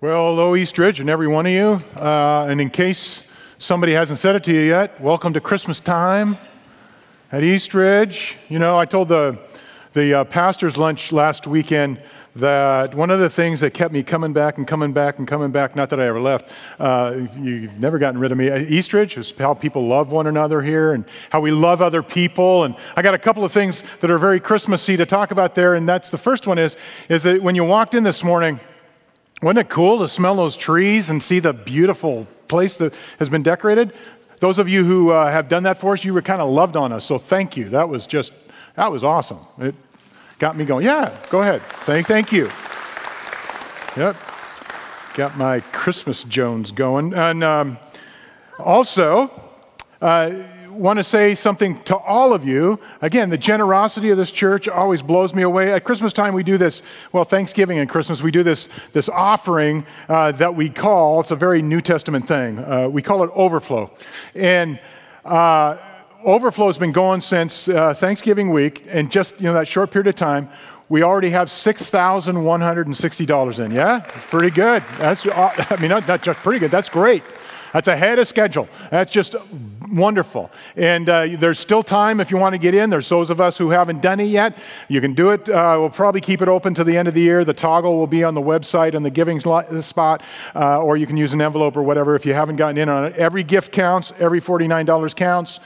Well, hello, Eastridge, and every one of you. Uh, and in case somebody hasn't said it to you yet, welcome to Christmas time at Eastridge. You know, I told the, the uh, pastor's lunch last weekend that one of the things that kept me coming back and coming back and coming back, not that I ever left, uh, you've never gotten rid of me. Eastridge is how people love one another here and how we love other people. And I got a couple of things that are very Christmassy to talk about there. And that's the first one is, is that when you walked in this morning, wasn't it cool to smell those trees and see the beautiful place that has been decorated? Those of you who uh, have done that for us, you were kind of loved on us. So thank you. That was just, that was awesome. It got me going. Yeah, go ahead. Thank, thank you. Yep. Got my Christmas Jones going. And um, also, uh, want to say something to all of you. Again, the generosity of this church always blows me away. At Christmas time, we do this, well, Thanksgiving and Christmas, we do this, this offering uh, that we call, it's a very New Testament thing, uh, we call it overflow. And uh, overflow has been going since uh, Thanksgiving week, and just, you know, that short period of time, we already have $6,160 in. Yeah? Pretty good. That's, uh, I mean, not, not just pretty good, that's great. That's ahead of schedule. That's just wonderful. And uh, there's still time if you want to get in. There's those of us who haven't done it yet. You can do it. Uh, we'll probably keep it open to the end of the year. The toggle will be on the website and the giving spot, uh, or you can use an envelope or whatever if you haven't gotten in on it. Every gift counts. Every $49 counts.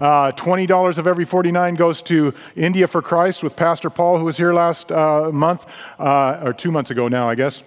Uh, $20 of every 49 goes to India for Christ with Pastor Paul, who was here last uh, month, uh, or two months ago now, I guess.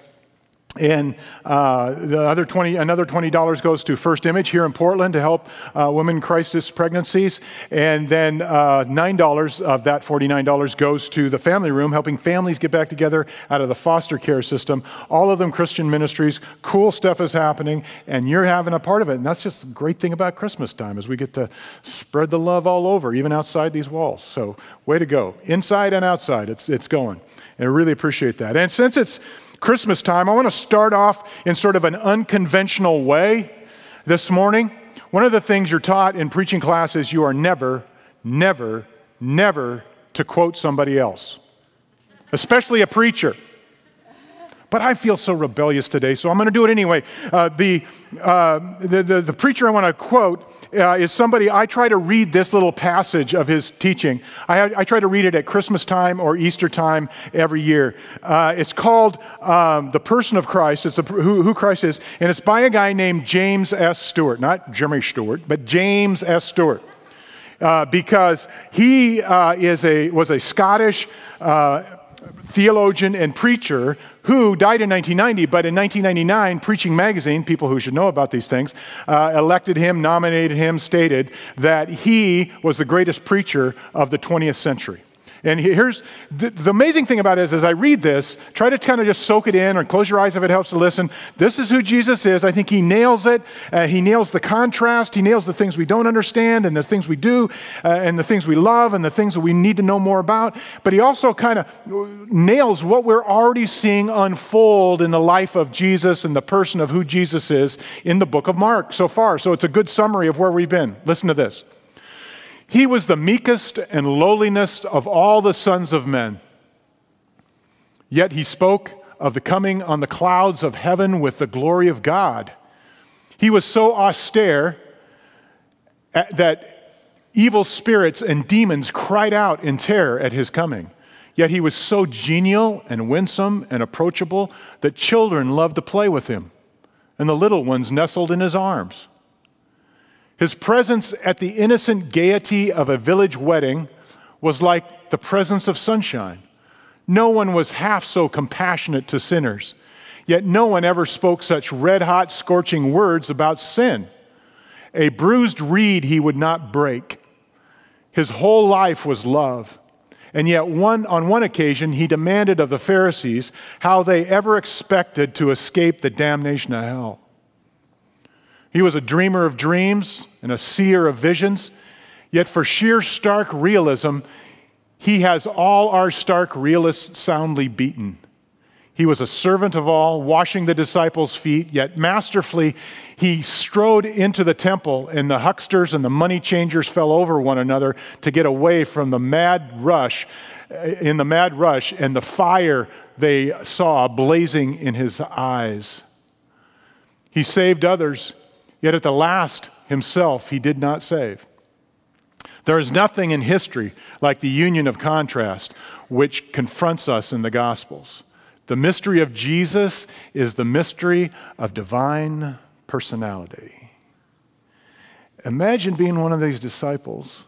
And uh, the other 20, another $20 goes to First Image here in Portland to help uh, women crisis pregnancies. And then uh, $9 of that $49 goes to the Family Room, helping families get back together out of the foster care system. All of them Christian ministries. Cool stuff is happening, and you're having a part of it. And that's just the great thing about Christmas time is we get to spread the love all over, even outside these walls. So way to go. Inside and outside, it's, it's going. And I really appreciate that. And since it's Christmas time, I want to start off in sort of an unconventional way this morning. One of the things you're taught in preaching class is you are never, never, never to quote somebody else, especially a preacher but I feel so rebellious today, so I'm going to do it anyway. Uh, the, uh, the, the, the, preacher I want to quote uh, is somebody, I try to read this little passage of his teaching. I, I try to read it at Christmas time or Easter time every year. Uh, it's called um, The Person of Christ, it's a, who, who Christ is, and it's by a guy named James S. Stewart, not Jimmy Stewart, but James S. Stewart. Uh, because he uh, is a, was a Scottish uh, theologian and preacher who died in 1990, but in 1999, Preaching Magazine, people who should know about these things, uh, elected him, nominated him, stated that he was the greatest preacher of the 20th century. And here's the, the, amazing thing about it is, as I read this, try to kind of just soak it in or close your eyes if it helps to listen. This is who Jesus is. I think he nails it. Uh, he nails the contrast. He nails the things we don't understand and the things we do uh, and the things we love and the things that we need to know more about. But he also kind of nails what we're already seeing unfold in the life of Jesus and the person of who Jesus is in the book of Mark so far. So it's a good summary of where we've been. Listen to this. He was the meekest and lowliest of all the sons of men. Yet he spoke of the coming on the clouds of heaven with the glory of God. He was so austere that evil spirits and demons cried out in terror at his coming. Yet he was so genial and winsome and approachable that children loved to play with him, and the little ones nestled in his arms. His presence at the innocent gaiety of a village wedding was like the presence of sunshine. No one was half so compassionate to sinners, yet no one ever spoke such red hot, scorching words about sin. A bruised reed he would not break. His whole life was love. And yet, one, on one occasion, he demanded of the Pharisees how they ever expected to escape the damnation of hell. He was a dreamer of dreams and a seer of visions, yet for sheer stark realism, he has all our stark realists soundly beaten. He was a servant of all, washing the disciples' feet, yet masterfully he strode into the temple, and the hucksters and the money changers fell over one another to get away from the mad rush, eh, in the mad rush, and the fire they saw blazing in his eyes. He saved others, yet at the last, himself, he did not save. There is nothing in history like the union of contrast which confronts us in the Gospels. The mystery of Jesus is the mystery of divine personality. Imagine being one of these disciples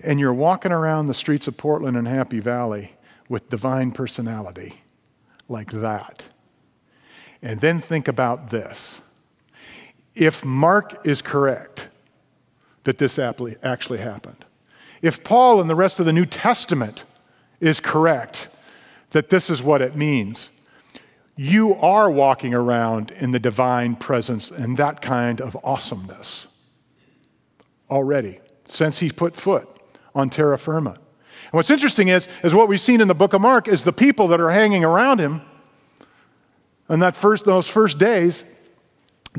and you're walking around the streets of Portland and Happy Valley with divine personality like that. And then think about this. If Mark is correct that this actually happened, if Paul and the rest of the New Testament is correct that this is what it means, you are walking around in the divine presence and that kind of awesomeness already since he put foot on terra firma. And what's interesting is, is what we've seen in the book of Mark is the people that are hanging around him on that first, those first days,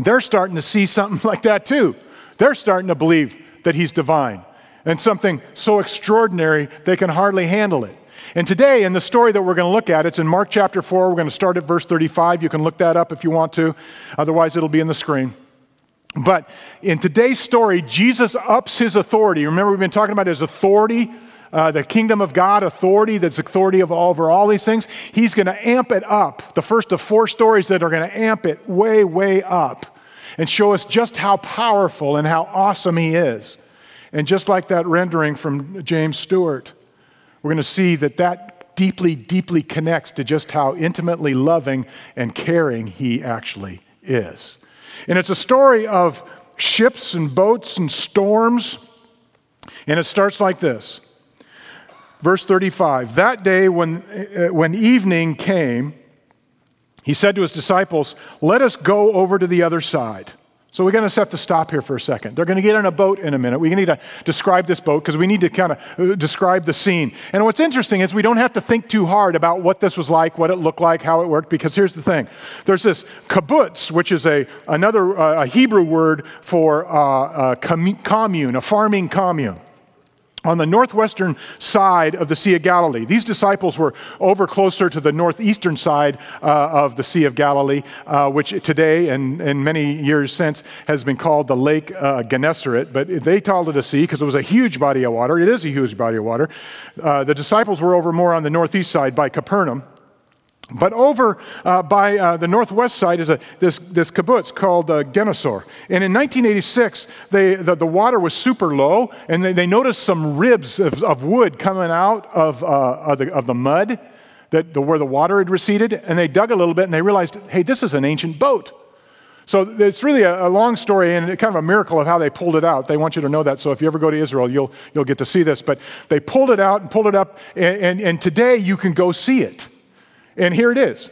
they're starting to see something like that too. They're starting to believe that he's divine and something so extraordinary they can hardly handle it. And today, in the story that we're going to look at, it's in Mark chapter 4. We're going to start at verse 35. You can look that up if you want to, otherwise, it'll be in the screen. But in today's story, Jesus ups his authority. Remember, we've been talking about his authority, uh, the kingdom of God authority, that's authority of over all these things. He's going to amp it up. The first of four stories that are going to amp it way, way up and show us just how powerful and how awesome he is. And just like that rendering from James Stewart, we're going to see that that deeply, deeply connects to just how intimately loving and caring he actually is. And it's a story of ships and boats and storms. And it starts like this Verse 35 That day, when, uh, when evening came, he said to his disciples, Let us go over to the other side. So we're going to have to stop here for a second. They're going to get on a boat in a minute. We need to describe this boat because we need to kind of uh, describe the scene. And what's interesting is we don't have to think too hard about what this was like, what it looked like, how it worked, because here's the thing. There's this kibbutz, which is a, another uh, a Hebrew word for uh, a commune, a farming commune on the northwestern side of the Sea of Galilee. These disciples were over closer to the northeastern side uh, of the Sea of Galilee, uh, which today and, and many years since has been called the Lake uh, Gennesaret, but they called it a sea because it was a huge body of water. It is a huge body of water. Uh, the disciples were over more on the northeast side by Capernaum. But over uh, by uh, the northwest side is a, this, this kibbutz called uh, Ginosar. And in 1986, they, the, the water was super low, and they, they noticed some ribs of, of wood coming out of, uh, of, the, of the mud that, the, where the water had receded. And they dug a little bit, and they realized, hey, this is an ancient boat. So it's really a, a, long story and kind of a miracle of how they pulled it out. They want you to know that. So if you ever go to Israel, you'll, you'll get to see this. But they pulled it out and pulled it up, and, and, and today you can go see it. And here it is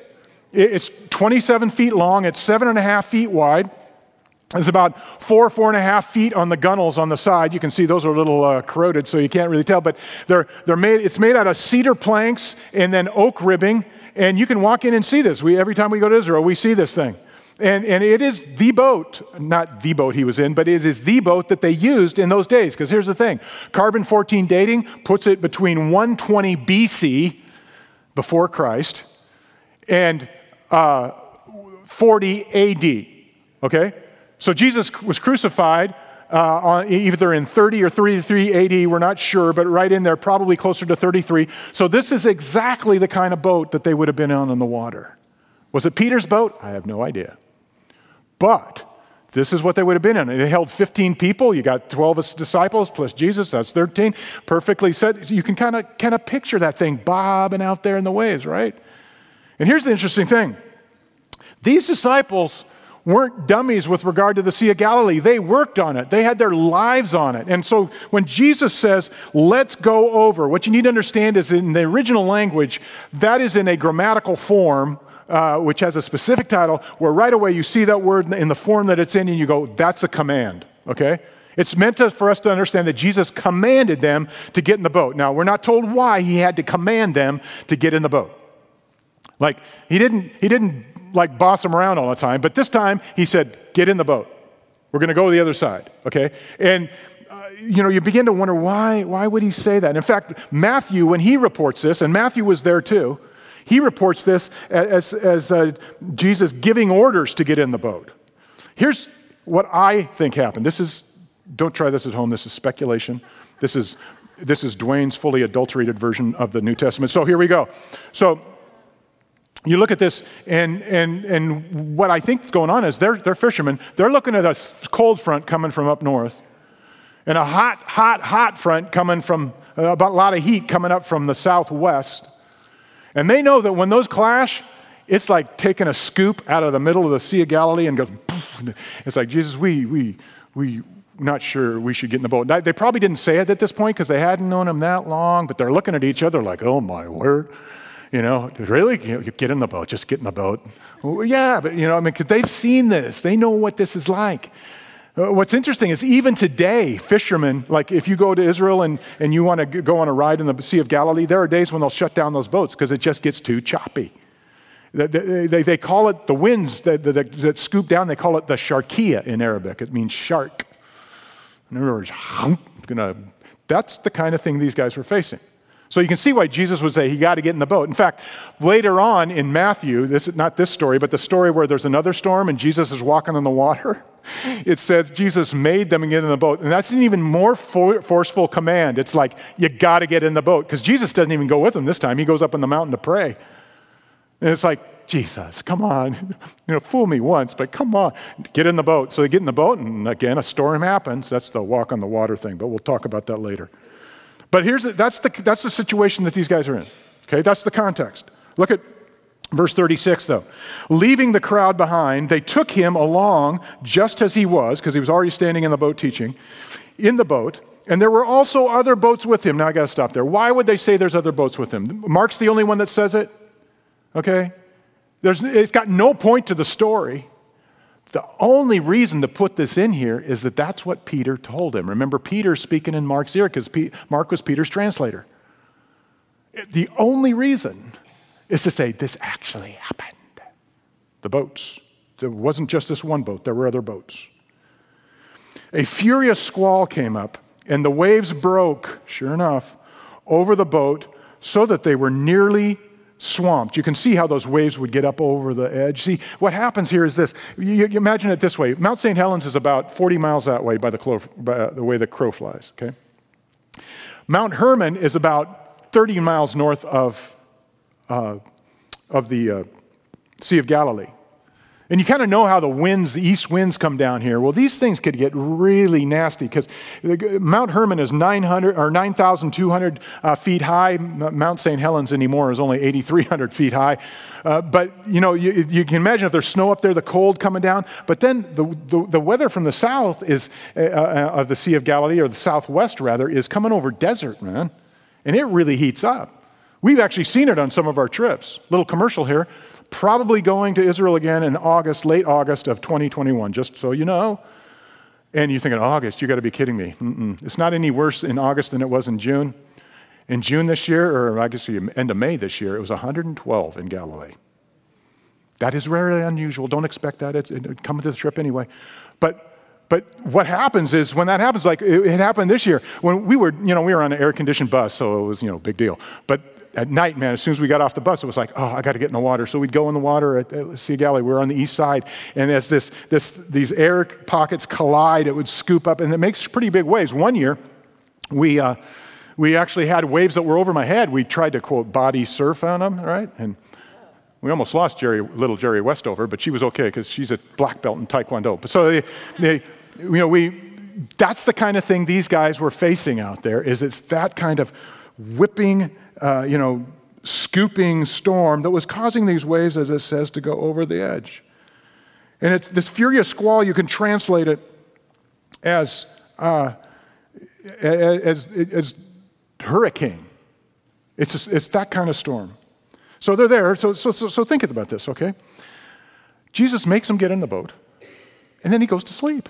it's 27 feet long, it's seven and a half feet wide. It's about four, four and a half feet on the gunnels on the side. You can see those are a little uh, corroded, so you can't really tell. But they're, they're made, it's made out of cedar planks and then oak ribbing. And you can walk in and see this. We, every time we go to Israel, we see this thing. And, and it is the boat, not the boat he was in, but it is the boat that they used in those days. Because here's the thing carbon 14 dating puts it between 120 BC, before Christ, and uh, 40 AD. Okay? So Jesus was crucified uh, on, either in 30 or 33 AD, we're not sure, but right in there, probably closer to 33. So this is exactly the kind of boat that they would have been on in the water. Was it Peter's boat? I have no idea. But this is what they would have been in. It held 15 people. You got 12 disciples plus Jesus, that's 13. Perfectly said. You can kind of kind of picture that thing bobbing out there in the waves, right? And here's the interesting thing these disciples weren't dummies with regard to the Sea of Galilee. They worked on it, they had their lives on it. And so when Jesus says, let's go over, what you need to understand is in the original language, that is in a grammatical form. Uh, which has a specific title, where right away you see that word in the form that it's in, and you go, that's a command, okay? It's meant to, for us to understand that Jesus commanded them to get in the boat. Now, we're not told why he had to command them to get in the boat. Like he didn't he didn't like boss them around all the time, but this time he said, "Get in the boat. We're going to go to the other side." Okay? And uh, you know, you begin to wonder why why would he say that? In fact, Matthew when he reports this, and Matthew was there too, he reports this as as uh, Jesus giving orders to get in the boat. Here's what I think happened. This is, don't try this at home, this is speculation. This is, this is Dwayne's fully adulterated version of the New Testament. So here we go. So you look at this, and, and, and what I think is going on is they're, they're fishermen. They're looking at a cold front coming from up north, and a hot, hot, hot front coming from uh, about a lot of heat coming up from the southwest. And they know that when those clash, it's like taking a scoop out of the middle of the Sea of Galilee and goes, it's like, Jesus, we, we, we, not sure we should get in the boat. They probably didn't say it at this point because they hadn't known him that long, but they're looking at each other like, oh my word. You know, really? You know, get in the boat, just get in the boat. Well, yeah, but you know, I mean, because they've seen this, they know what this is like. Uh, what's interesting is even today, fishermen, like if you go to Israel and, and you want to go on a ride in the Sea of Galilee, there are days when they'll shut down those boats because it just gets too choppy. They, they, they call it the winds that, that, that, scoop down, they call it the sharkia in Arabic. It means shark. In other words, that's the kind of thing these guys were facing. So you can see why Jesus would say he got to get in the boat. In fact, later on in Matthew, this is not this story, but the story where there's another storm and Jesus is walking on the water, it says Jesus made them get in the boat. And that's an even more for- forceful command. It's like, you got to get in the boat. Because Jesus doesn't even go with them this time. He goes up on the mountain to pray. And it's like, Jesus, come on. You know, fool me once, but come on. Get in the boat. So they get in the boat, and again, a storm happens. That's the walk on the water thing, but we'll talk about that later. But here's the, that's, the, that's the situation that these guys are in. Okay, that's the context. Look at verse 36, though. Leaving the crowd behind, they took him along just as he was, because he was already standing in the boat teaching, in the boat. And there were also other boats with him. Now I got to stop there. Why would they say there's other boats with him? Mark's the only one that says it. Okay? There's, it's got no point to the story. The only reason to put this in here is that that's what Peter told him. Remember, Peter speaking in Mark's ear because Mark was Peter's translator. The only reason is to say this actually happened. The boats. There wasn't just this one boat, there were other boats. A furious squall came up, and the waves broke, sure enough, over the boat so that they were nearly swamped. You can see how those waves would get up over the edge. See, what happens here is this. You, you imagine it this way Mount St. Helens is about 40 miles that way by the, clo- by the way the crow flies, okay? Mount Hermon is about 30 miles north of, uh, of the uh, Sea of Galilee. And you kind of know how the winds, the east winds come down here. Well, these things could get really nasty because Mount Hermon is 900 or 9,200 uh, feet high. Mount St. Helens anymore is only 8,300 feet high. Uh, but you know, you, you, can imagine if there's snow up there, the cold coming down. But then the, the, the weather from the south is uh, uh, of the Sea of Galilee, or the southwest rather, is coming over desert, man, and it really heats up. We've actually seen it on some of our trips. Little commercial here probably going to Israel again in August, late August of 2021, just so you know. And you're thinking, August, you got to be kidding me. Mm-mm. It's not any worse in August than it was in June. In June this year, or I guess you end of May this year, it was 112 in Galilee. That is rarely unusual. Don't expect that. It's, it, come to the trip anyway. But but what happens is when that happens, like it, it, happened this year, when we were, you know, we were on an air conditioned bus, so it was, you know, big deal. But at night, man, as soon as we got off the bus, it was like, oh, I got to get in the water. So we'd go in the water at, at Sea Galilee. We were on the east side, and as this, this, these air pockets collide, it would scoop up, and it makes pretty big waves. One year, we, uh, we actually had waves that were over my head. We tried to, quote, body surf on them, right? And we almost lost Jerry, little Jerry Westover, but she was okay because she's a black belt in Taekwondo. But so they, they, you know, we, that's the kind of thing these guys were facing out there, is it's that kind of whipping uh, you know, scooping storm that was causing these waves, as it says, to go over the edge. And it's this furious squall, you can translate it as, uh, as, as hurricane. It's, it's that kind of storm. So they're there. So, so, so, so think about this, okay? Jesus makes them get in the boat, and then he goes to sleep.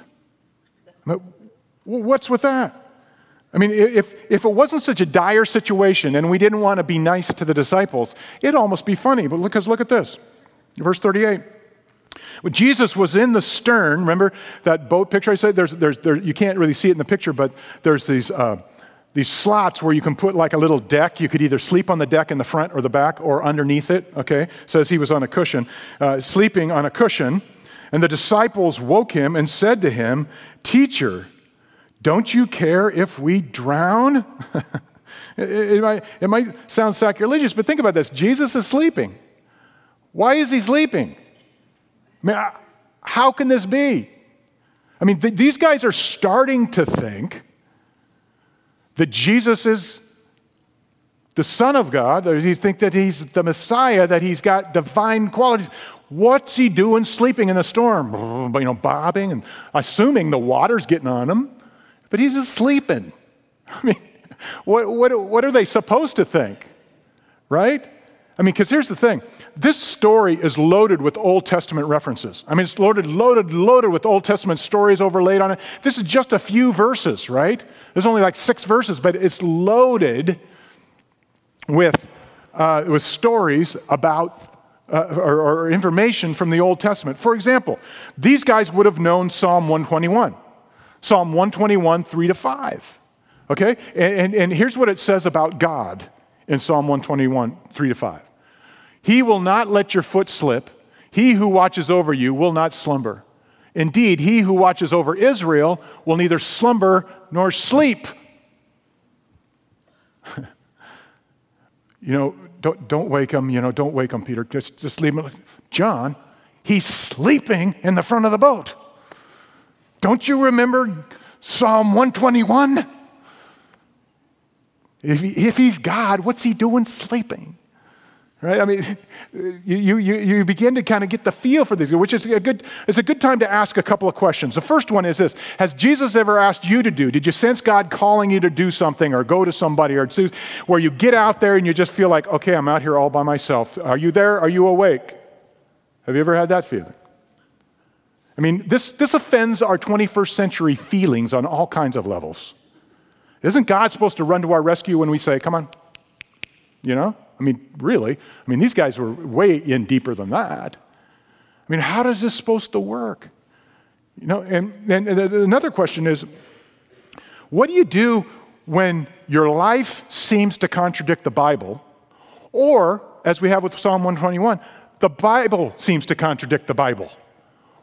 What's with that? I mean, if, if it wasn't such a dire situation and we didn't want to be nice to the disciples, it'd almost be funny. But because look at this. Verse 38. When Jesus was in the stern, remember that boat picture I said? There's, there's, there, you can't really see it in the picture, but there's these, uh, these slots where you can put like a little deck. You could either sleep on the deck in the front or the back or underneath it, okay? Says he was on a cushion, uh, sleeping on a cushion. And the disciples woke him and said to him, Teacher, don't you care if we drown? it, might, it might sound sacrilegious, but think about this Jesus is sleeping. Why is he sleeping? I mean, how can this be? I mean, th- these guys are starting to think that Jesus is the Son of God, he think that he's the Messiah, that he's got divine qualities. What's he doing sleeping in the storm? You know, bobbing and assuming the water's getting on him, but he's just sleeping. I mean, what, what, what are they supposed to think? Right? I mean, because here's the thing this story is loaded with Old Testament references. I mean, it's loaded, loaded, loaded with Old Testament stories overlaid on it. This is just a few verses, right? There's only like six verses, but it's loaded with, uh, with stories about uh, or, or information from the Old Testament. For example, these guys would have known Psalm 121, Psalm 121, 3 to 5. Okay? And, and, and here's what it says about God in Psalm 121, 3 to 5. He will not let your foot slip. He who watches over you will not slumber. Indeed, he who watches over Israel will neither slumber nor sleep. you know, don't, don't wake him, you know, don't wake him, Peter. Just, just leave him. John, he's sleeping in the front of the boat. Don't you remember Psalm 121? If, he, if he's God, what's he doing sleeping? Right? I mean, you, you, you begin to kind of get the feel for this, which is a good, it's a good time to ask a couple of questions. The first one is this Has Jesus ever asked you to do? Did you sense God calling you to do something or go to somebody or do, where you get out there and you just feel like, okay, I'm out here all by myself? Are you there? Are you awake? Have you ever had that feeling? I mean, this, this offends our 21st century feelings on all kinds of levels. Isn't God supposed to run to our rescue when we say, come on? You know? I mean, really? I mean, these guys were way in deeper than that. I mean, how does this supposed to work? You know, and, and another question is what do you do when your life seems to contradict the Bible? Or, as we have with Psalm 121, the Bible seems to contradict the Bible?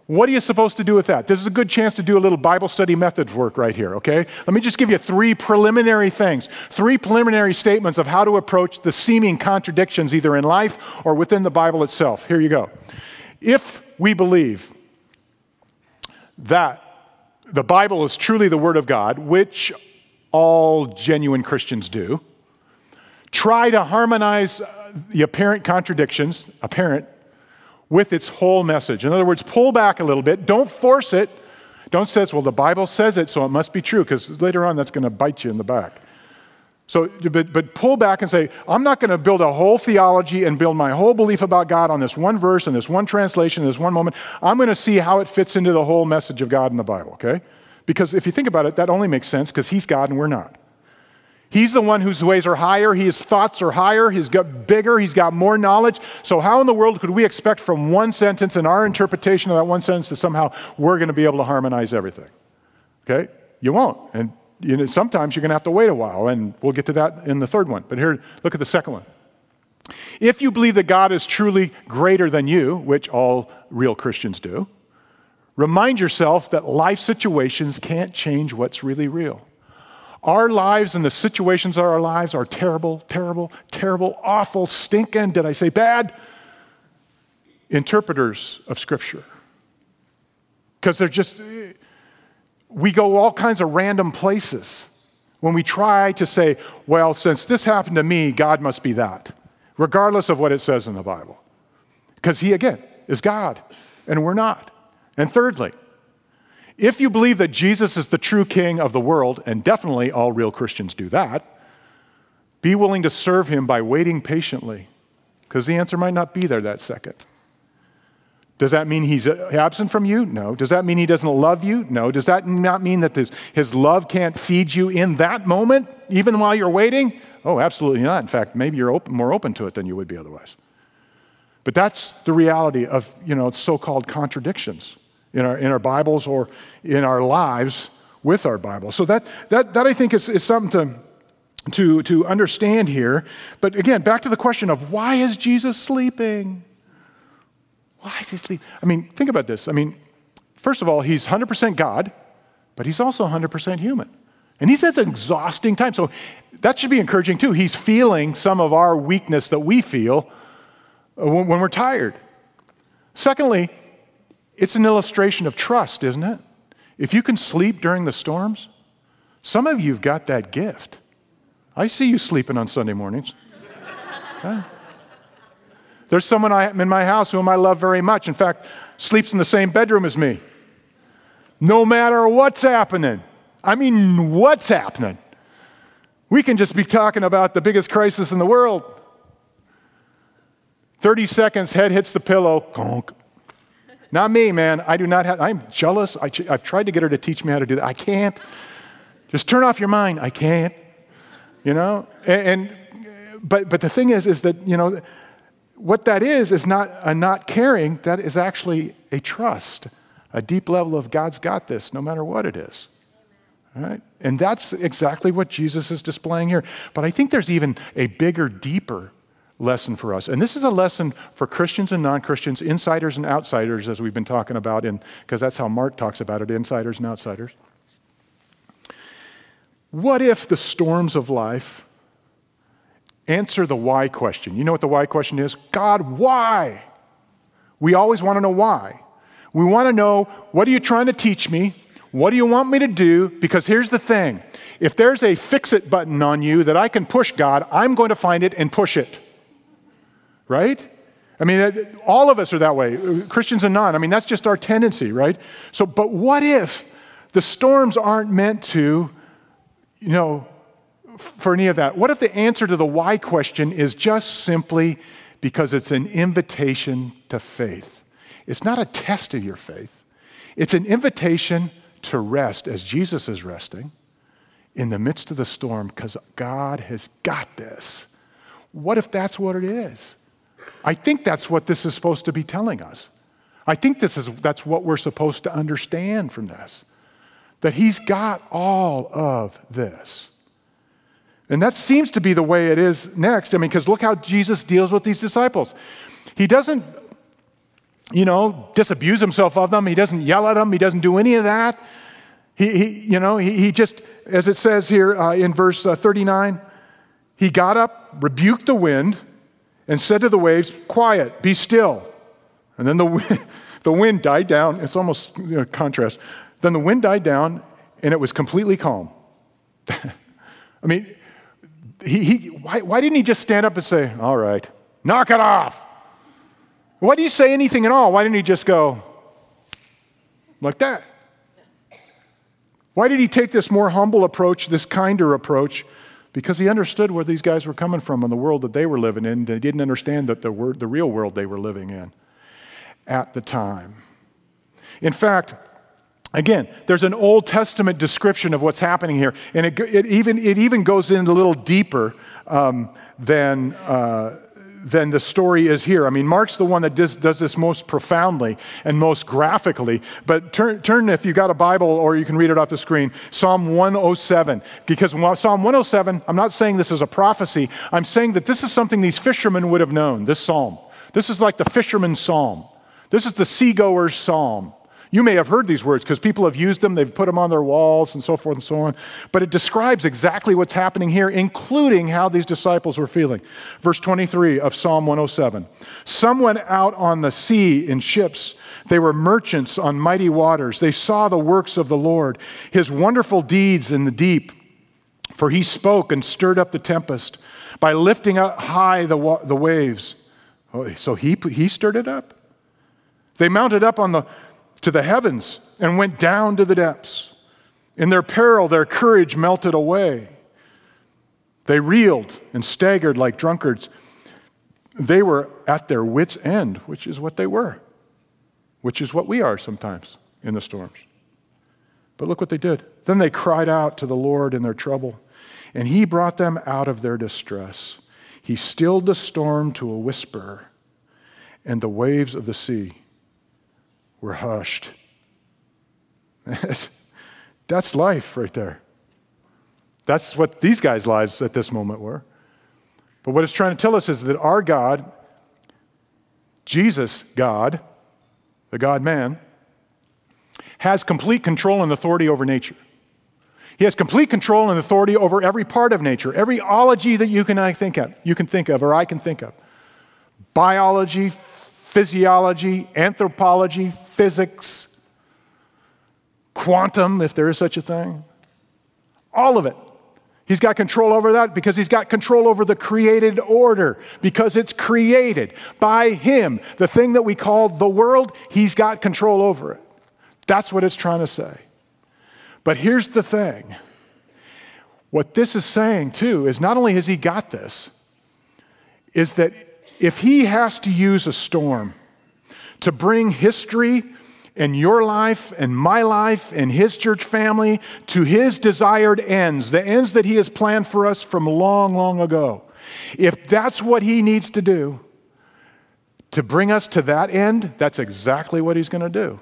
What are you supposed to do with that? This is a good chance to do a little Bible study methods work right here, okay? Let me just give you three preliminary things, three preliminary statements of how to approach the seeming contradictions either in life or within the Bible itself. Here you go. If we believe that the Bible is truly the Word of God, which all genuine Christians do, try to harmonize the apparent contradictions, apparent with its whole message. In other words, pull back a little bit. Don't force it. Don't say, well, the Bible says it, so it must be true, because later on that's going to bite you in the back. So, but, but pull back and say, I'm not going to build a whole theology and build my whole belief about God on this one verse and this one translation, this one moment. I'm going to see how it fits into the whole message of God in the Bible, okay? Because if you think about it, that only makes sense because He's God and we're not. He's the one whose ways are higher, his thoughts are higher, he's got bigger, he's got more knowledge. So, how in the world could we expect from one sentence and our interpretation of that one sentence that somehow we're going to be able to harmonize everything? Okay? You won't. And you know, sometimes you're going to have to wait a while, and we'll get to that in the third one. But here, look at the second one. If you believe that God is truly greater than you, which all real Christians do, remind yourself that life situations can't change what's really real. Our lives and the situations of our lives are terrible, terrible, terrible, awful, stinking, did I say bad? Interpreters of Scripture. Because they're just, we go all kinds of random places when we try to say, well, since this happened to me, God must be that, regardless of what it says in the Bible. Because He, again, is God, and we're not. And thirdly, if you believe that Jesus is the true king of the world, and definitely all real Christians do that, be willing to serve him by waiting patiently, because the answer might not be there that second. Does that mean he's uh, absent from you? No. Does that mean he doesn't love you? No. Does that not mean that his, his love can't feed you in that moment, even while you're waiting? Oh, absolutely not. In fact, maybe you're open, more open to it than you would be otherwise. But that's the reality of, you know, so called contradictions in our, in our Bibles or in our lives with our Bible. So that, that, that I think is, is something to, to, to understand here. But again, back to the question of why is Jesus sleeping? Why is he sleeping? I mean, think about this. I mean, First of all, he's 100% God, but he's also 100% human. And he says an exhausting time. So that should be encouraging too. He's feeling some of our weakness that we feel when we're tired. Secondly, it's an illustration of trust, isn't it? If you can sleep during the storms, some of you have got that gift. I see you sleeping on Sunday mornings. There's someone I, in my house whom I love very much. In fact, sleeps in the same bedroom as me. No matter what's happening. I mean, what's happening? We can just be talking about the biggest crisis in the world. 30 seconds, head hits the pillow, conk. Not me, man. I do not have, I'm jealous. I, have tried to get her to teach me how to do that. I can't. Just turn off your mind. I can't. You know? And, and but, but the thing is, is that, you know, what that is, is not a not caring, that is actually a trust, a deep level of God's got this, no matter what it is. Right? And that's exactly what Jesus is displaying here. But I think there's even a bigger, deeper lesson for us. And this is a lesson for Christians and non Christians, insiders and outsiders, as we've been talking about, because that's how Mark talks about it insiders and outsiders. What if the storms of life Answer the why question. You know what the why question is? God, why? We always want to know why. We want to know what are you trying to teach me? What do you want me to do? Because here's the thing if there's a fix it button on you that I can push, God, I'm going to find it and push it. Right? I mean, all of us are that way, Christians and non. I mean, that's just our tendency, right? So, but what if the storms aren't meant to, you know, for any of that? What if the answer to the why question is just simply because it's an invitation to faith? It's not a test of your faith, it's an invitation to rest as Jesus is resting in the midst of the storm because God has got this. What if that's what it is? I think that's what this is supposed to be telling us. I think this is, that's what we're supposed to understand from this that He's got all of this. And that seems to be the way it is next. I mean, because look how Jesus deals with these disciples. He doesn't, you know, disabuse himself of them. He doesn't yell at them. He doesn't do any of that. He, he you know, he, he, just, as it says here uh, in verse uh, 39, he got up, rebuked the wind, and said to the waves, Quiet, be still. And then the, the wind died down. It's almost you know, contrast. Then the wind died down, and it was completely calm. I mean, he, he, why, why didn't he just stand up and say, All right, knock it off? Why did he say anything at all? Why didn't he just go like that? Why did he take this more humble approach, this kinder approach? Because he understood where these guys were coming from and the world that they were living in. They didn't understand that the, word, the real world they were living in at the time. In fact, Again, there's an Old Testament description of what's happening here, and it, it even, it even goes in a little deeper um, than, uh, than the story is here. I mean, Mark's the one that does, does this most profoundly and most graphically. But turn, turn, if you've got a Bible or you can read it off the screen, Psalm 107. Because Psalm 107, I'm not saying this is a prophecy, I'm saying that this is something these fishermen would have known, this psalm. This is like the fisherman's psalm, this is the seagoer's psalm. You may have heard these words because people have used them, they've put them on their walls and so forth and so on. But it describes exactly what's happening here, including how these disciples were feeling. Verse 23 of Psalm 107 Some went out on the sea in ships. They were merchants on mighty waters. They saw the works of the Lord, his wonderful deeds in the deep. For he spoke and stirred up the tempest by lifting up high the, wa- the waves. Oh, so he, he stirred it up. They mounted up on the to the heavens and went down to the depths. In their peril, their courage melted away. They reeled and staggered like drunkards. They were at their wits' end, which is what they were, which is what we are sometimes in the storms. But look what they did. Then they cried out to the Lord in their trouble, and He brought them out of their distress. He stilled the storm to a whisper, and the waves of the sea were hushed. That's life right there. That's what these guys' lives at this moment were. But what it's trying to tell us is that our God, Jesus, God, the God man, has complete control and authority over nature. He has complete control and authority over every part of nature, every ology that you can I think of, you can think of or I can think of. Biology, physiology, anthropology, physics, quantum, if there is such a thing. All of it. He's got control over that because he's got control over the created order, because it's created by him. The thing that we call the world, he's got control over it. That's what it's trying to say. But here's the thing what this is saying, too, is not only has he got this, is that if he has to use a storm to bring history and your life and my life and his church family to his desired ends, the ends that he has planned for us from long, long ago, if that's what he needs to do to bring us to that end, that's exactly what he's going to do.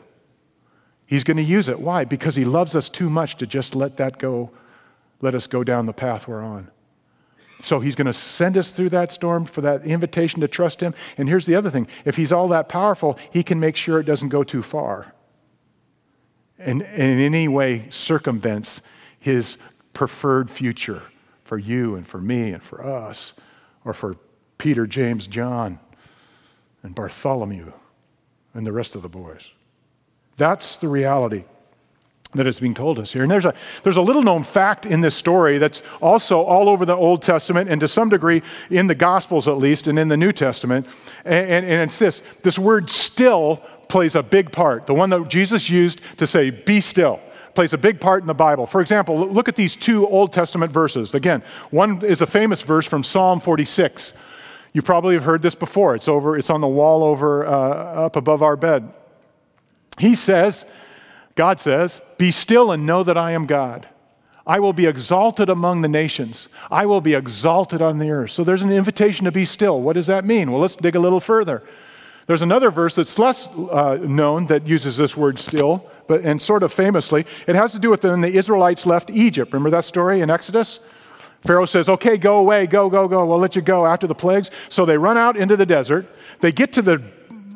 He's going to use it. Why? Because he loves us too much to just let that go, let us go down the path we're on. So he's going to send us through that storm for that invitation to trust him. And here's the other thing if he's all that powerful, he can make sure it doesn't go too far and, and in any way circumvents his preferred future for you and for me and for us, or for Peter, James, John, and Bartholomew and the rest of the boys. That's the reality that is being told us here. And there's a, there's a little known fact in this story that's also all over the Old Testament and to some degree in the Gospels at least and in the New Testament. And, and, and it's this this word still plays a big part. The one that Jesus used to say, be still plays a big part in the Bible. For example, look at these two Old Testament verses. Again, one is a famous verse from Psalm 46. You probably have heard this before. It's over. It's on the wall over uh, up above our bed. He says, God says, Be still and know that I am God. I will be exalted among the nations. I will be exalted on the earth. So there's an invitation to be still. What does that mean? Well, let's dig a little further. There's another verse that's less uh, known that uses this word still, but and sort of famously. It has to do with when the Israelites left Egypt. Remember that story in Exodus? Pharaoh says, Okay, go away, go, go, go. We'll let you go after the plagues. So they run out into the desert. They get to the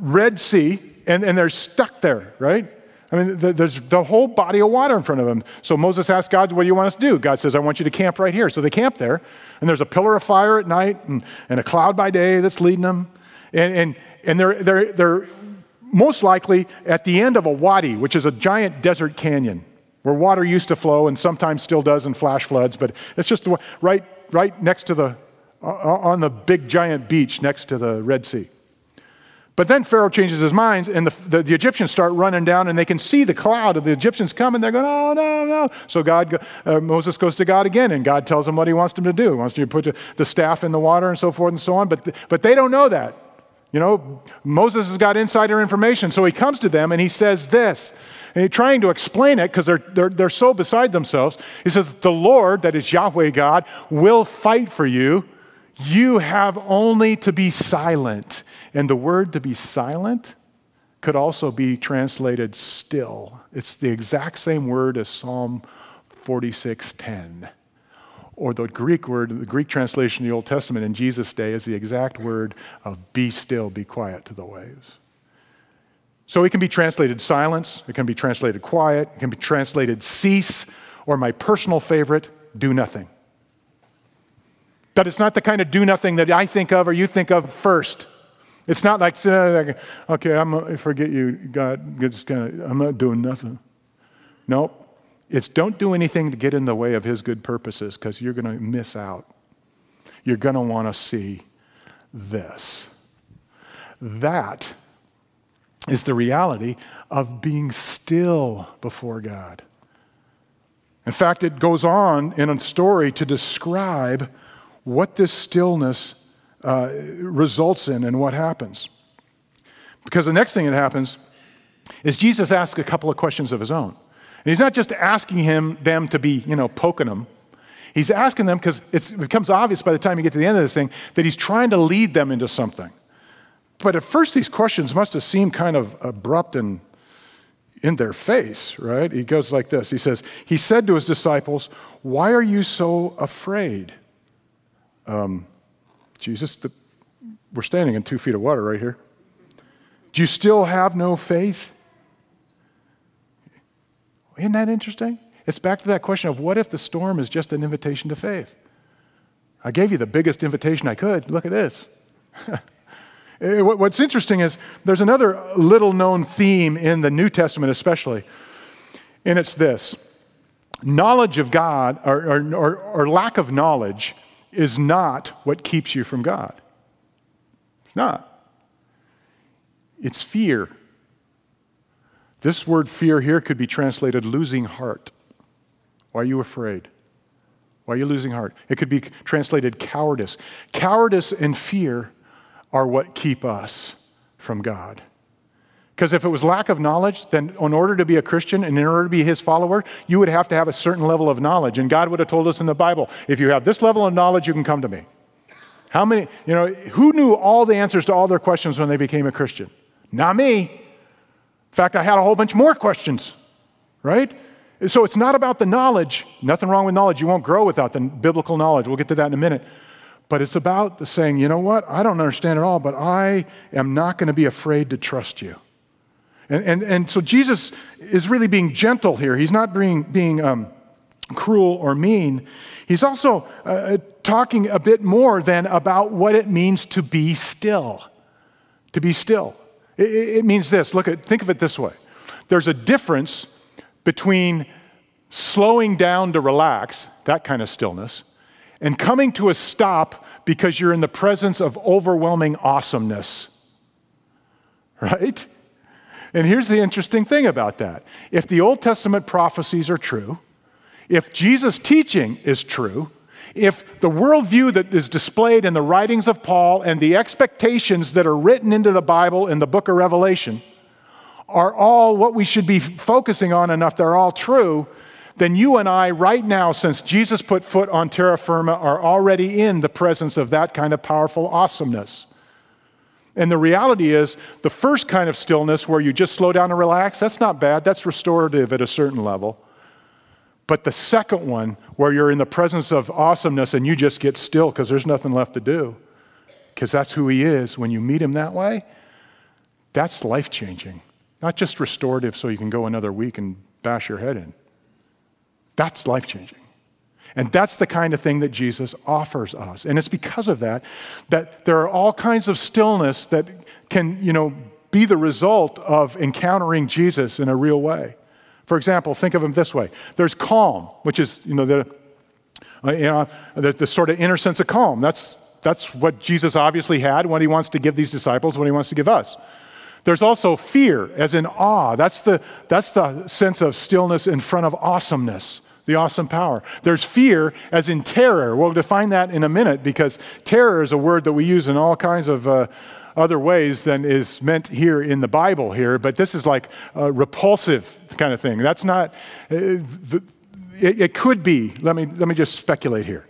Red Sea and, and they're stuck there, right? I mean, there's the whole body of water in front of them. So Moses asks God, What do you want us to do? God says, I want you to camp right here. So they camp there, and there's a pillar of fire at night and, and a cloud by day that's leading them. And, and, and they're, they're, they're most likely at the end of a wadi, which is a giant desert canyon where water used to flow and sometimes still does in flash floods, but it's just right, right next to the, uh, uh, on the big giant beach next to the Red Sea. But then Pharaoh changes his mind, and the, the, the, Egyptians start running down, and they can see the cloud of the Egyptians coming. They're going, oh, no, no. So God, uh, Moses goes to God again, and God tells him what he wants him to do. He wants him to put the staff in the water and so forth and so on. But, but they don't know that. You know, Moses has got insider information. So he comes to them, and he says this. And he's trying to explain it because they're, they're, they're so beside themselves. He says, The Lord, that is Yahweh God, will fight for you. You have only to be silent and the word to be silent could also be translated still. It's the exact same word as Psalm 46:10. Or the Greek word, the Greek translation in the Old Testament in Jesus' day is the exact word of be still, be quiet to the waves. So it can be translated silence, it can be translated quiet, it can be translated cease, or my personal favorite, do nothing. But it's not the kind of do nothing that I think of or you think of first. It's not like, okay, I'm gonna forget you, God. Just kind of, I'm not doing nothing. Nope. It's don't do anything to get in the way of His good purposes because you're going to miss out. You're going to want to see this. That is the reality of being still before God. In fact, it goes on in a story to describe what this stillness uh, results in and what happens. Because the next thing that happens is Jesus asks a couple of questions of his own. And he's not just asking him them to be, you know, poking them. He's asking them because it becomes obvious by the time you get to the end of this thing that he's trying to lead them into something. But at first, these questions must have seemed kind of abrupt and in their face, right? He goes like this He says, He said to his disciples, Why are you so afraid? Um, Jesus, the, we're standing in two feet of water right here. Do you still have no faith? Isn't that interesting? It's back to that question of what if the storm is just an invitation to faith? I gave you the biggest invitation I could. Look at this. Eh, what's interesting is there's another little known theme in the New Testament, especially, and it's this knowledge of God or, or, or, or lack of knowledge is not what keeps you from God. It's not. It's fear. This word fear here could be translated losing heart. Why are you afraid? Why are you losing heart? It could be translated cowardice. Cowardice and fear are what keep us from God. Because if it was lack of knowledge, then in order to be a Christian and in order to be his follower, you would have to have a certain level of knowledge. And God would have told us in the Bible if you have this level of knowledge, you can come to me. How many, you know, who knew all the answers to all their questions when they became a Christian? Not me. In fact, I had a whole bunch more questions, right? So it's not about the knowledge. Nothing wrong with knowledge. You won't grow without the biblical knowledge. We'll get to that in a minute. But it's about the saying, you know what? I don't understand it all, but I am not going to be afraid to trust you. And, and, and so Jesus is really being gentle here. He's not being, being um, cruel or mean. He's also uh, talking a bit more than about what it means to be still. To be still. It, it means this. Look at, think of it this way. There's a difference between slowing down to relax, that kind of stillness, and coming to a stop because you're in the presence of overwhelming awesomeness. Right? And here's the interesting thing about that if the Old Testament prophecies are true, if Jesus' teaching is true, if the worldview that is displayed in the writings of Paul and the expectations that are written into the Bible in the book of Revelation are all what we should be focusing on, and if they're all true, then you and I, right now, since Jesus put foot on terra firma, are already in the presence of that kind of powerful awesomeness. And the reality is, the first kind of stillness where you just slow down and relax, that's not bad. That's restorative at a certain level. But the second one, where you're in the presence of awesomeness and you just get still because there's nothing left to do, because that's who He is, when you meet Him that way, that's life changing. Not just restorative so you can go another week and bash your head in. That's life changing. And that's the kind of thing that Jesus offers us. And it's because of that that there are all kinds of stillness that can, you know, be the result of encountering Jesus in a real way. For example, think of him this way. There's calm, which is, you know, the, uh, you know, the, the sort of inner sense of calm. That's, that's what Jesus obviously had when he wants to give these disciples, when he wants to give us. There's also fear, as in awe. That's the, that's the sense of stillness in front of awesomeness the awesome power. There's fear, as in terror. We'll define that in a minute because terror is a word that we use in all kinds of uh, other ways than is meant here in the Bible here, but this is like a repulsive kind of thing. That's not, uh, the, it, it could be, let me, let me just speculate here.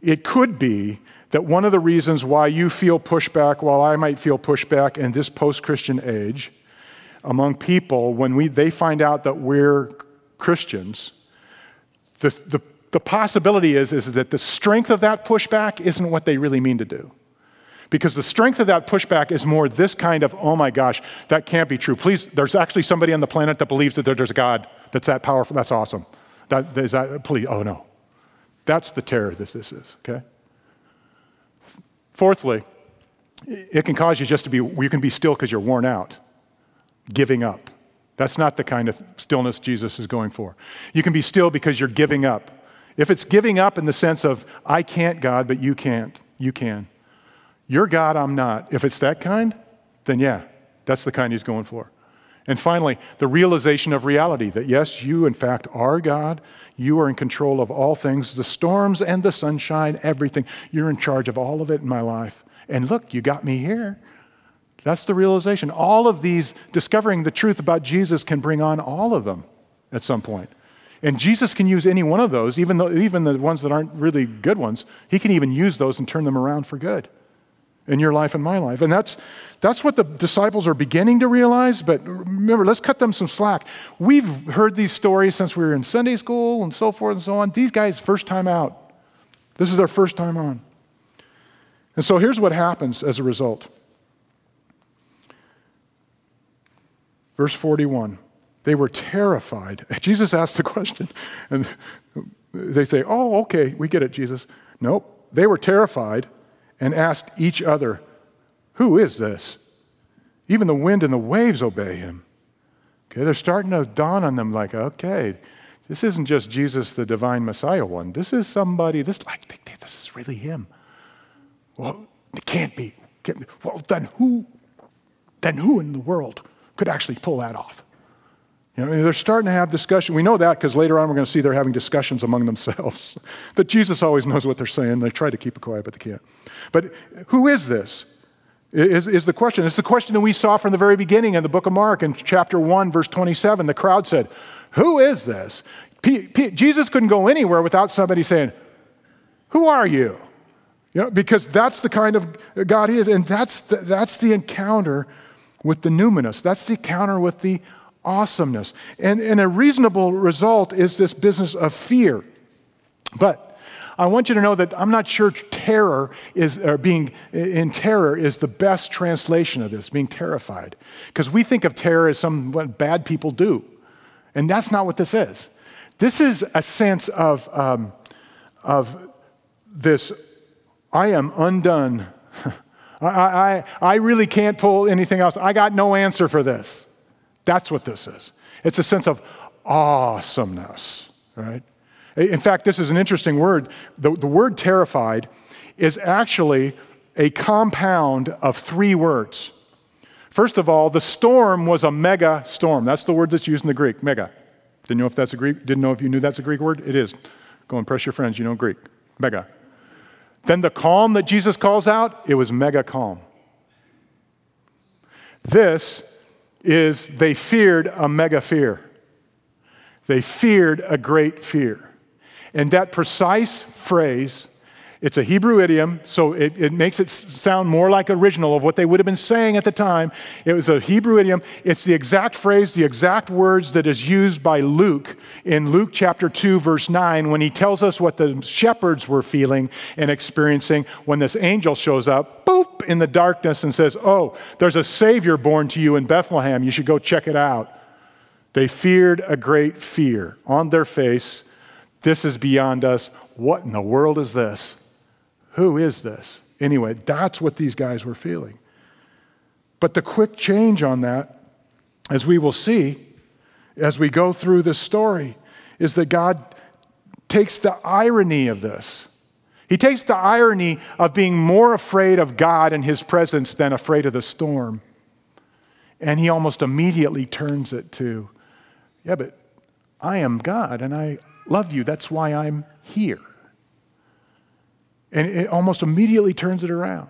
It could be that one of the reasons why you feel pushback, while I might feel pushback in this post Christian age, among people, when we, they find out that we're Christians, the, the, the possibility is, is that the strength of that pushback isn't what they really mean to do. Because the strength of that pushback is more this kind of, oh my gosh, that can't be true. Please, there's actually somebody on the planet that believes that there's a God that's that powerful. That's awesome. That, is that, please, oh no. That's the terror this, this is, okay? Fourthly, it can cause you just to be, you can be still because you're worn out, giving up. That's not the kind of stillness Jesus is going for. You can be still because you're giving up. If it's giving up in the sense of, I can't, God, but you can't, you can. You're God, I'm not. If it's that kind, then yeah, that's the kind he's going for. And finally, the realization of reality that yes, you in fact are God. You are in control of all things, the storms and the sunshine, everything. You're in charge of all of it in my life. And look, you got me here. That's the realization. All of these, discovering the truth about Jesus can bring on all of them at some point. And Jesus can use any one of those, even, though, even the ones that aren't really good ones. He can even use those and turn them around for good in your life and my life. And that's, that's what the disciples are beginning to realize. But remember, let's cut them some slack. We've heard these stories since we were in Sunday school and so forth and so on. These guys, first time out. This is their first time on. And so here's what happens as a result. Verse 41 They were terrified. Jesus asked the question, and they say, Oh, okay, we get it, Jesus. Nope. They were terrified and asked each other, Who is this? Even the wind and the waves obey him. Okay, they're starting to dawn on them like, okay, this isn't just Jesus, the divine Messiah one. This is somebody, this like this is really him. Well, it can't be. Well, then who then who in the world could actually pull that off? You know, they're starting to have discussion. We know that because later on we're going to see they're having discussions among themselves. but Jesus always knows what they're saying. They try to keep it quiet, but they can't. But who is this? Is, is the question. It's the question that we saw from the very beginning in the book of Mark in chapter 1, verse 27. The crowd said, Who is this? P- P- Jesus couldn't go anywhere without somebody saying, Who are you? You know, because that's the kind of God he is. And that's the, that's the encounter with the numinous. That's the counter with the awesomeness. And, and a reasonable result is this business of fear. But I want you to know that I'm not sure terror is, or being in terror is the best translation of this, being terrified. Because we think of terror as some what bad people do. And that's not what this is. This is a sense of, um, of this I am undone. I, I, I really can't pull anything else. I got no answer for this. That's what this is. It's a sense of awesomeness, right? In fact, this is an interesting word. The, the word terrified is actually a compound of three words. First of all, the storm was a mega storm. That's the word that's used in the Greek, mega. Didn't know if that's a Greek, didn't know if you knew that's a Greek word? It is. Go and press your friends, you know Greek. Mega. Then the calm that Jesus calls out, it was mega calm. This is they feared a mega fear. They feared a great fear. And that precise phrase, it's a Hebrew idiom, so it, it makes it sound more like original of what they would have been saying at the time. It was a Hebrew idiom. It's the exact phrase, the exact words that is used by Luke in Luke chapter 2, verse 9, when he tells us what the shepherds were feeling and experiencing when this angel shows up, boop, in the darkness and says, Oh, there's a Savior born to you in Bethlehem. You should go check it out. They feared a great fear. On their face, this is beyond us. What in the world is this? Who is this? Anyway, that's what these guys were feeling. But the quick change on that, as we will see as we go through this story, is that God takes the irony of this. He takes the irony of being more afraid of God and his presence than afraid of the storm. And he almost immediately turns it to, yeah, but I am God and I love you. That's why I'm here. And it almost immediately turns it around.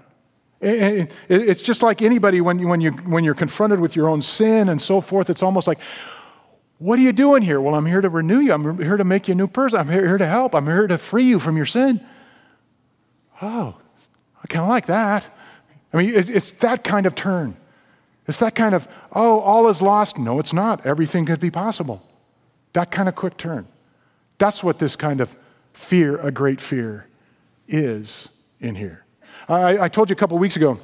It's just like anybody when, you, when, you, when you're confronted with your own sin and so forth, it's almost like, what are you doing here? Well, I'm here to renew you. I'm here to make you a new person. I'm here to help. I'm here to free you from your sin. Oh, I kind of like that. I mean, it's that kind of turn. It's that kind of, oh, all is lost. No, it's not. Everything could be possible. That kind of quick turn. That's what this kind of fear, a great fear, is in here. I, I told you a couple weeks ago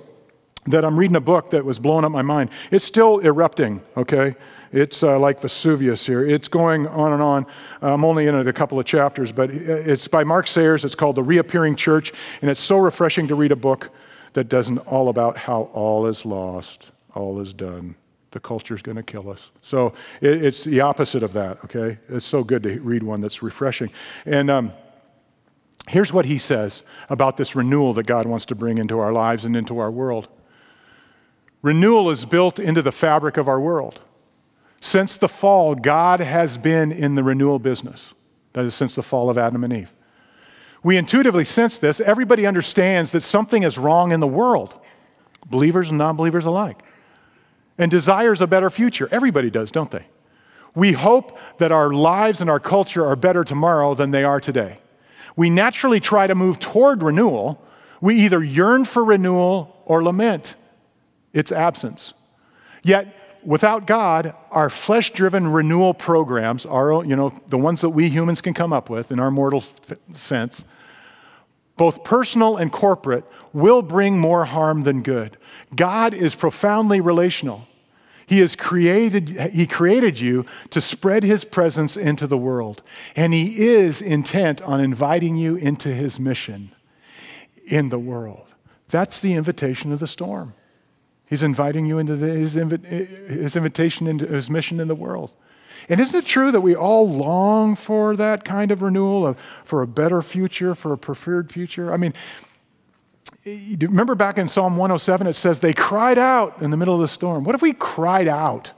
that I'm reading a book that was blowing up my mind. It's still erupting, okay? It's uh, like Vesuvius here. It's going on and on. I'm only in it a couple of chapters, but it's by Mark Sayers. It's called The Reappearing Church, and it's so refreshing to read a book that doesn't all about how all is lost, all is done. The culture is going to kill us. So it, it's the opposite of that, okay? It's so good to read one that's refreshing. And um, here's what he says about this renewal that God wants to bring into our lives and into our world. Renewal is built into the fabric of our world. Since the fall, God has been in the renewal business. That is, since the fall of Adam and Eve. We intuitively sense this. Everybody understands that something is wrong in the world, believers and non believers alike, and desires a better future. Everybody does, don't they? We hope that our lives and our culture are better tomorrow than they are today. We naturally try to move toward renewal. We either yearn for renewal or lament its absence. Yet, without God, our flesh driven renewal programs, are, you know, the ones that we humans can come up with in our mortal sense, both personal and corporate, will bring more harm than good. God is profoundly relational. He has created, he created you to spread his presence into the world. And he is intent on inviting you into his mission in the world. That's the invitation of the storm. He's inviting you into the, his, invi- his invitation into his mission in the world. And isn't it true that we all long for that kind of renewal, of, for a better future, for a preferred future? I mean, remember back in Psalm 107, it says they cried out in the middle of the storm. What if we cried out?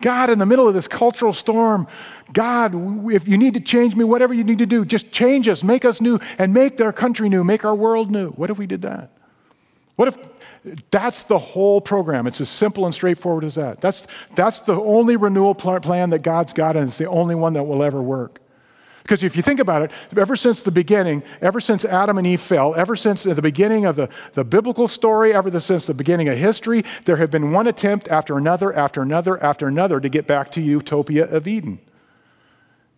God, in the middle of this cultural storm, God, if you need to change me, whatever you need to do, just change us, make us new, and make our country new, make our world new. What if we did that? What if that's the whole program? It's as simple and straightforward as that. That's, that's the only renewal plan that God's got, and it's the only one that will ever work. Because if you think about it, ever since the beginning, ever since Adam and Eve fell, ever since the beginning of the, the biblical story, ever since the beginning of history, there have been one attempt after another, after another, after another to get back to utopia of Eden.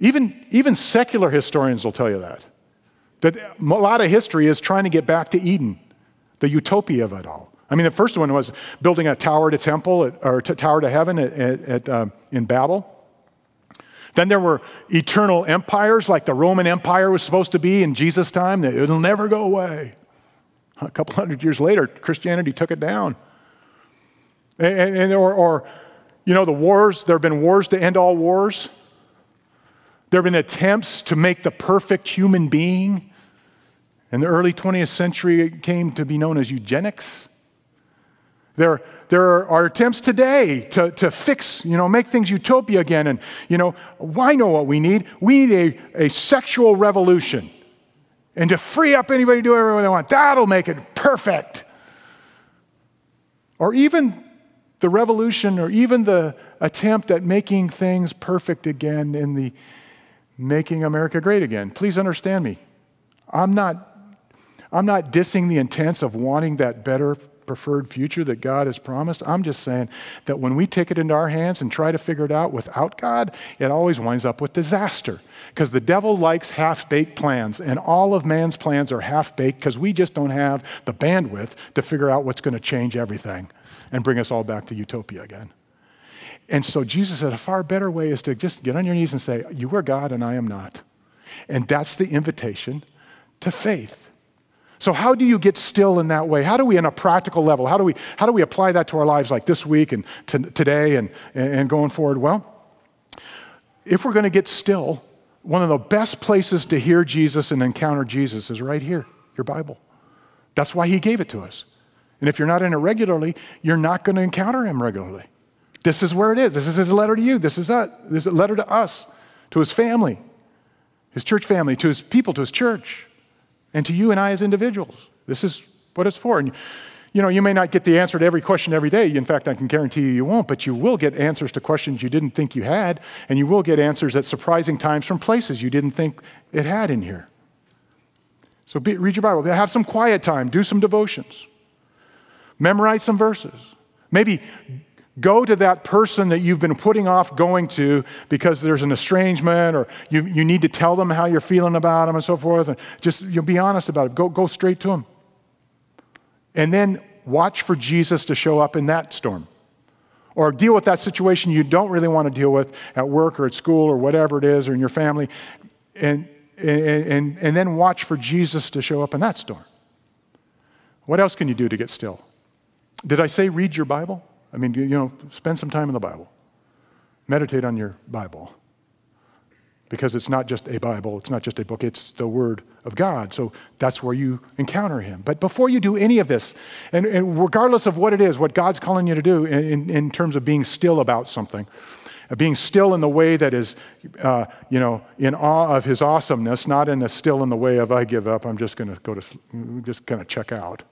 Even, even secular historians will tell you that. That a lot of history is trying to get back to Eden, the utopia of it all. I mean, the first one was building a tower to temple, at, or t- tower to heaven at, at, um, in Babel. Then there were eternal empires like the Roman Empire was supposed to be in Jesus' time, it'll never go away. A couple hundred years later, Christianity took it down. And, and or, or, you know, the wars, there have been wars to end all wars. There have been attempts to make the perfect human being. In the early 20th century, it came to be known as eugenics. There, there are attempts today to, to fix, you know, make things utopia again. And, you know, I know what we need. We need a, a sexual revolution. And to free up anybody to do whatever they want. That'll make it perfect. Or even the revolution, or even the attempt at making things perfect again in the making America great again. Please understand me. I'm not, I'm not dissing the intents of wanting that better preferred future that God has promised. I'm just saying that when we take it into our hands and try to figure it out without God, it always winds up with disaster. Because the devil likes half baked plans, and all of man's plans are half baked because we just don't have the bandwidth to figure out what's going to change everything and bring us all back to utopia again. And so Jesus said a far better way is to just get on your knees and say, You are God and I am not. And that's the invitation to faith. So, how do you get still in that way? How do we, on a practical level, how do we, how do we apply that to our lives like this week and to, today and, and going forward? Well, if we're going to get still, one of the best places to hear Jesus and encounter Jesus is right here, your Bible. That's why he gave it to us. And if you're not in it regularly, you're not going to encounter him regularly. This is where it is. This is his letter to you. This is a, this is a letter to us, to his family, his church family, to his people, to his church and to you and I as individuals. This is what it's for. And you know, you may not get the answer to every question every day. In fact, I can guarantee you you won't, but you will get answers to questions you didn't think you had, and you will get answers at surprising times from places you didn't think it had in here. So be, read your Bible. Have some quiet time. Do some devotions. Memorize some verses. Maybe Go to that person that you've been putting off going to because there's an estrangement or you, you need to tell them how you're feeling about them and so forth. And just you'll be honest about it. Go, go straight to them. And then watch for Jesus to show up in that storm. Or deal with that situation you don't really want to deal with at work or at school or whatever it is or in your family. And, and, and, and then watch for Jesus to show up in that storm. What else can you do to get still? Did I say read your Bible? I mean, you know, spend some time in the Bible. Meditate on your Bible. Because it's not just a Bible, it's not just a book, it's the Word of God. So that's where you encounter Him. But before you do any of this, and, and regardless of what it is, what God's calling you to do in, in terms of being still about something, uh, being still in the way that is, uh, you know, in awe of His awesomeness, not in the still in the way of I give up, I'm just going to go to, just kind of check out.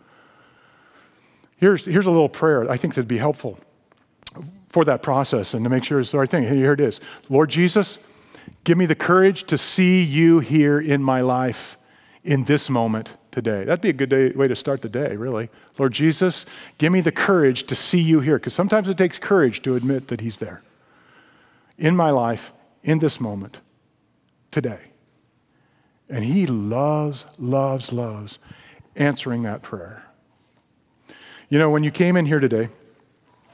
Here's, here's a little prayer I think that'd be helpful for that process and to make sure it's the right thing. Here it is Lord Jesus, give me the courage to see you here in my life in this moment today. That'd be a good day, way to start the day, really. Lord Jesus, give me the courage to see you here, because sometimes it takes courage to admit that He's there in my life, in this moment, today. And He loves, loves, loves answering that prayer. You know, when you came in here today,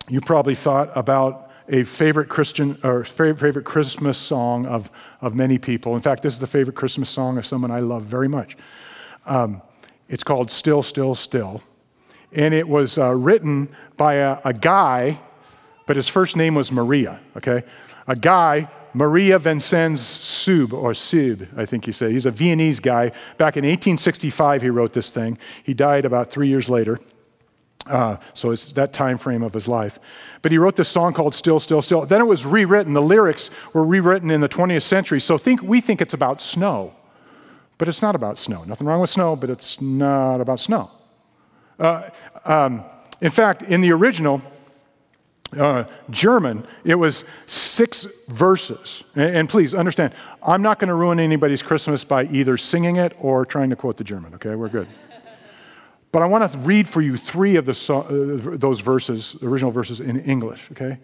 you probably thought about a favorite Christian or favorite Christmas song of, of many people. In fact, this is the favorite Christmas song of someone I love very much. Um, it's called Still, Still, Still. And it was uh, written by a, a guy, but his first name was Maria, okay? A guy Maria Vincenz Sub, or Sub, I think he said. He's a Viennese guy. Back in 1865, he wrote this thing. He died about three years later. Uh, so it's that time frame of his life. But he wrote this song called Still, Still, Still. Then it was rewritten. The lyrics were rewritten in the 20th century. So think, we think it's about snow. But it's not about snow. Nothing wrong with snow, but it's not about snow. Uh, um, in fact, in the original uh, German, it was six verses. And, and please understand, I'm not going to ruin anybody's Christmas by either singing it or trying to quote the German, okay? We're good. But I want to read for you three of the uh, those verses, original verses in English, okay?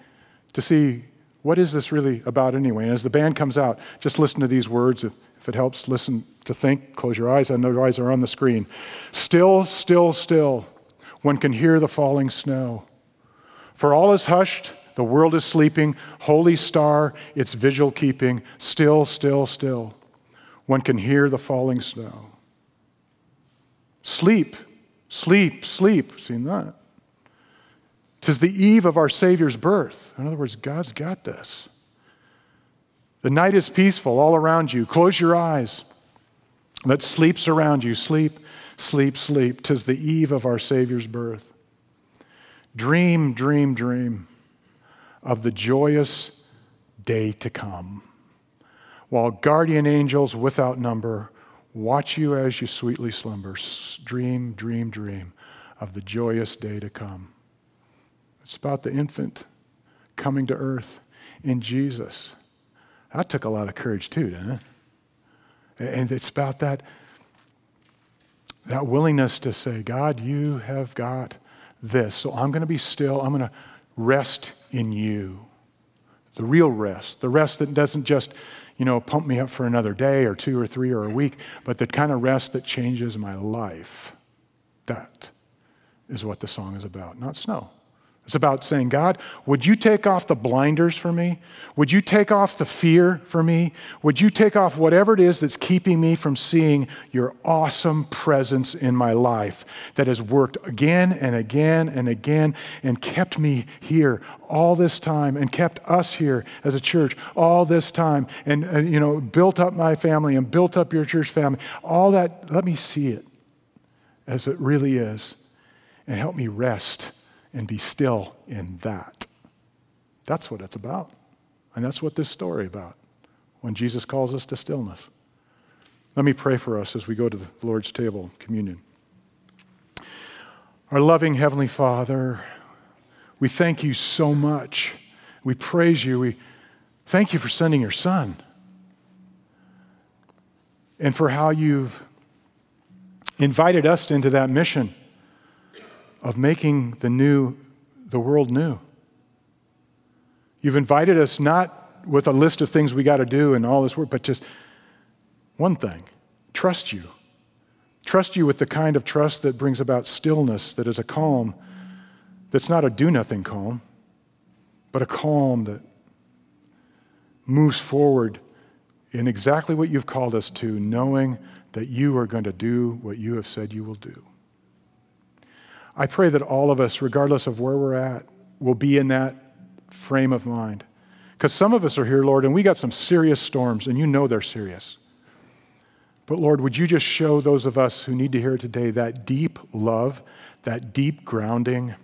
To see what is this really about anyway. And as the band comes out, just listen to these words. If, if it helps, listen to think. Close your eyes. I know your eyes are on the screen. Still, still, still, one can hear the falling snow. For all is hushed, the world is sleeping. Holy star, its vigil keeping. Still, still, still, one can hear the falling snow. Sleep Sleep, sleep. Seen that? Tis the eve of our Savior's birth. In other words, God's got this. The night is peaceful all around you. Close your eyes. Let sleep surround you. Sleep, sleep, sleep. Tis the eve of our Savior's birth. Dream, dream, dream of the joyous day to come, while guardian angels without number Watch you as you sweetly slumber. Dream, dream, dream of the joyous day to come. It's about the infant coming to earth in Jesus. That took a lot of courage too, didn't it? And it's about that, that willingness to say, God, you have got this. So I'm going to be still. I'm going to rest in you. The real rest, the rest that doesn't just you know, pump me up for another day or two or three or a week, but the kind of rest that changes my life. That is what the song is about, not snow. It's about saying, God, would you take off the blinders for me? Would you take off the fear for me? Would you take off whatever it is that's keeping me from seeing your awesome presence in my life that has worked again and again and again and kept me here all this time and kept us here as a church all this time and, you know, built up my family and built up your church family? All that, let me see it as it really is and help me rest and be still in that. That's what it's about. And that's what this story about when Jesus calls us to stillness. Let me pray for us as we go to the Lord's table, communion. Our loving Heavenly Father, we thank you so much. We praise you. We thank you for sending your Son and for how you've invited us into that mission of making the new, the world new. You've invited us not with a list of things we got to do and all this work, but just one thing trust you. Trust you with the kind of trust that brings about stillness, that is a calm, that's not a do nothing calm, but a calm that moves forward in exactly what you've called us to, knowing that you are going to do what you have said you will do. I pray that all of us, regardless of where we're at, will be in that frame of mind. Because some of us are here, Lord, and we got some serious storms, and you know they're serious. But Lord, would you just show those of us who need to hear it today that deep love, that deep grounding,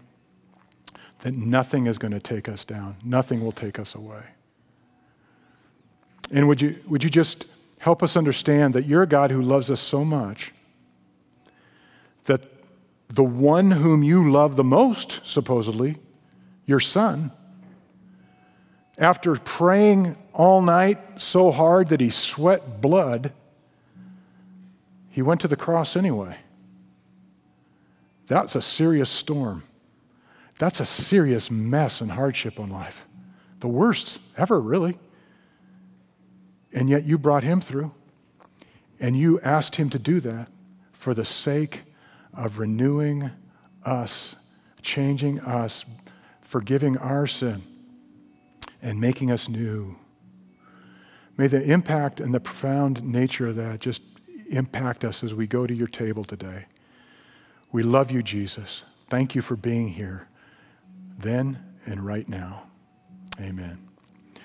that nothing is going to take us down, nothing will take us away. And would you, would you just help us understand that you're a God who loves us so much the one whom you love the most, supposedly, your son, after praying all night so hard that he sweat blood, he went to the cross anyway. That's a serious storm. That's a serious mess and hardship on life. The worst ever, really. And yet you brought him through. And you asked him to do that for the sake of renewing us, changing us, forgiving our sin and making us new. May the impact and the profound nature of that just impact us as we go to your table today. We love you, Jesus. Thank you for being here then and right now. Amen.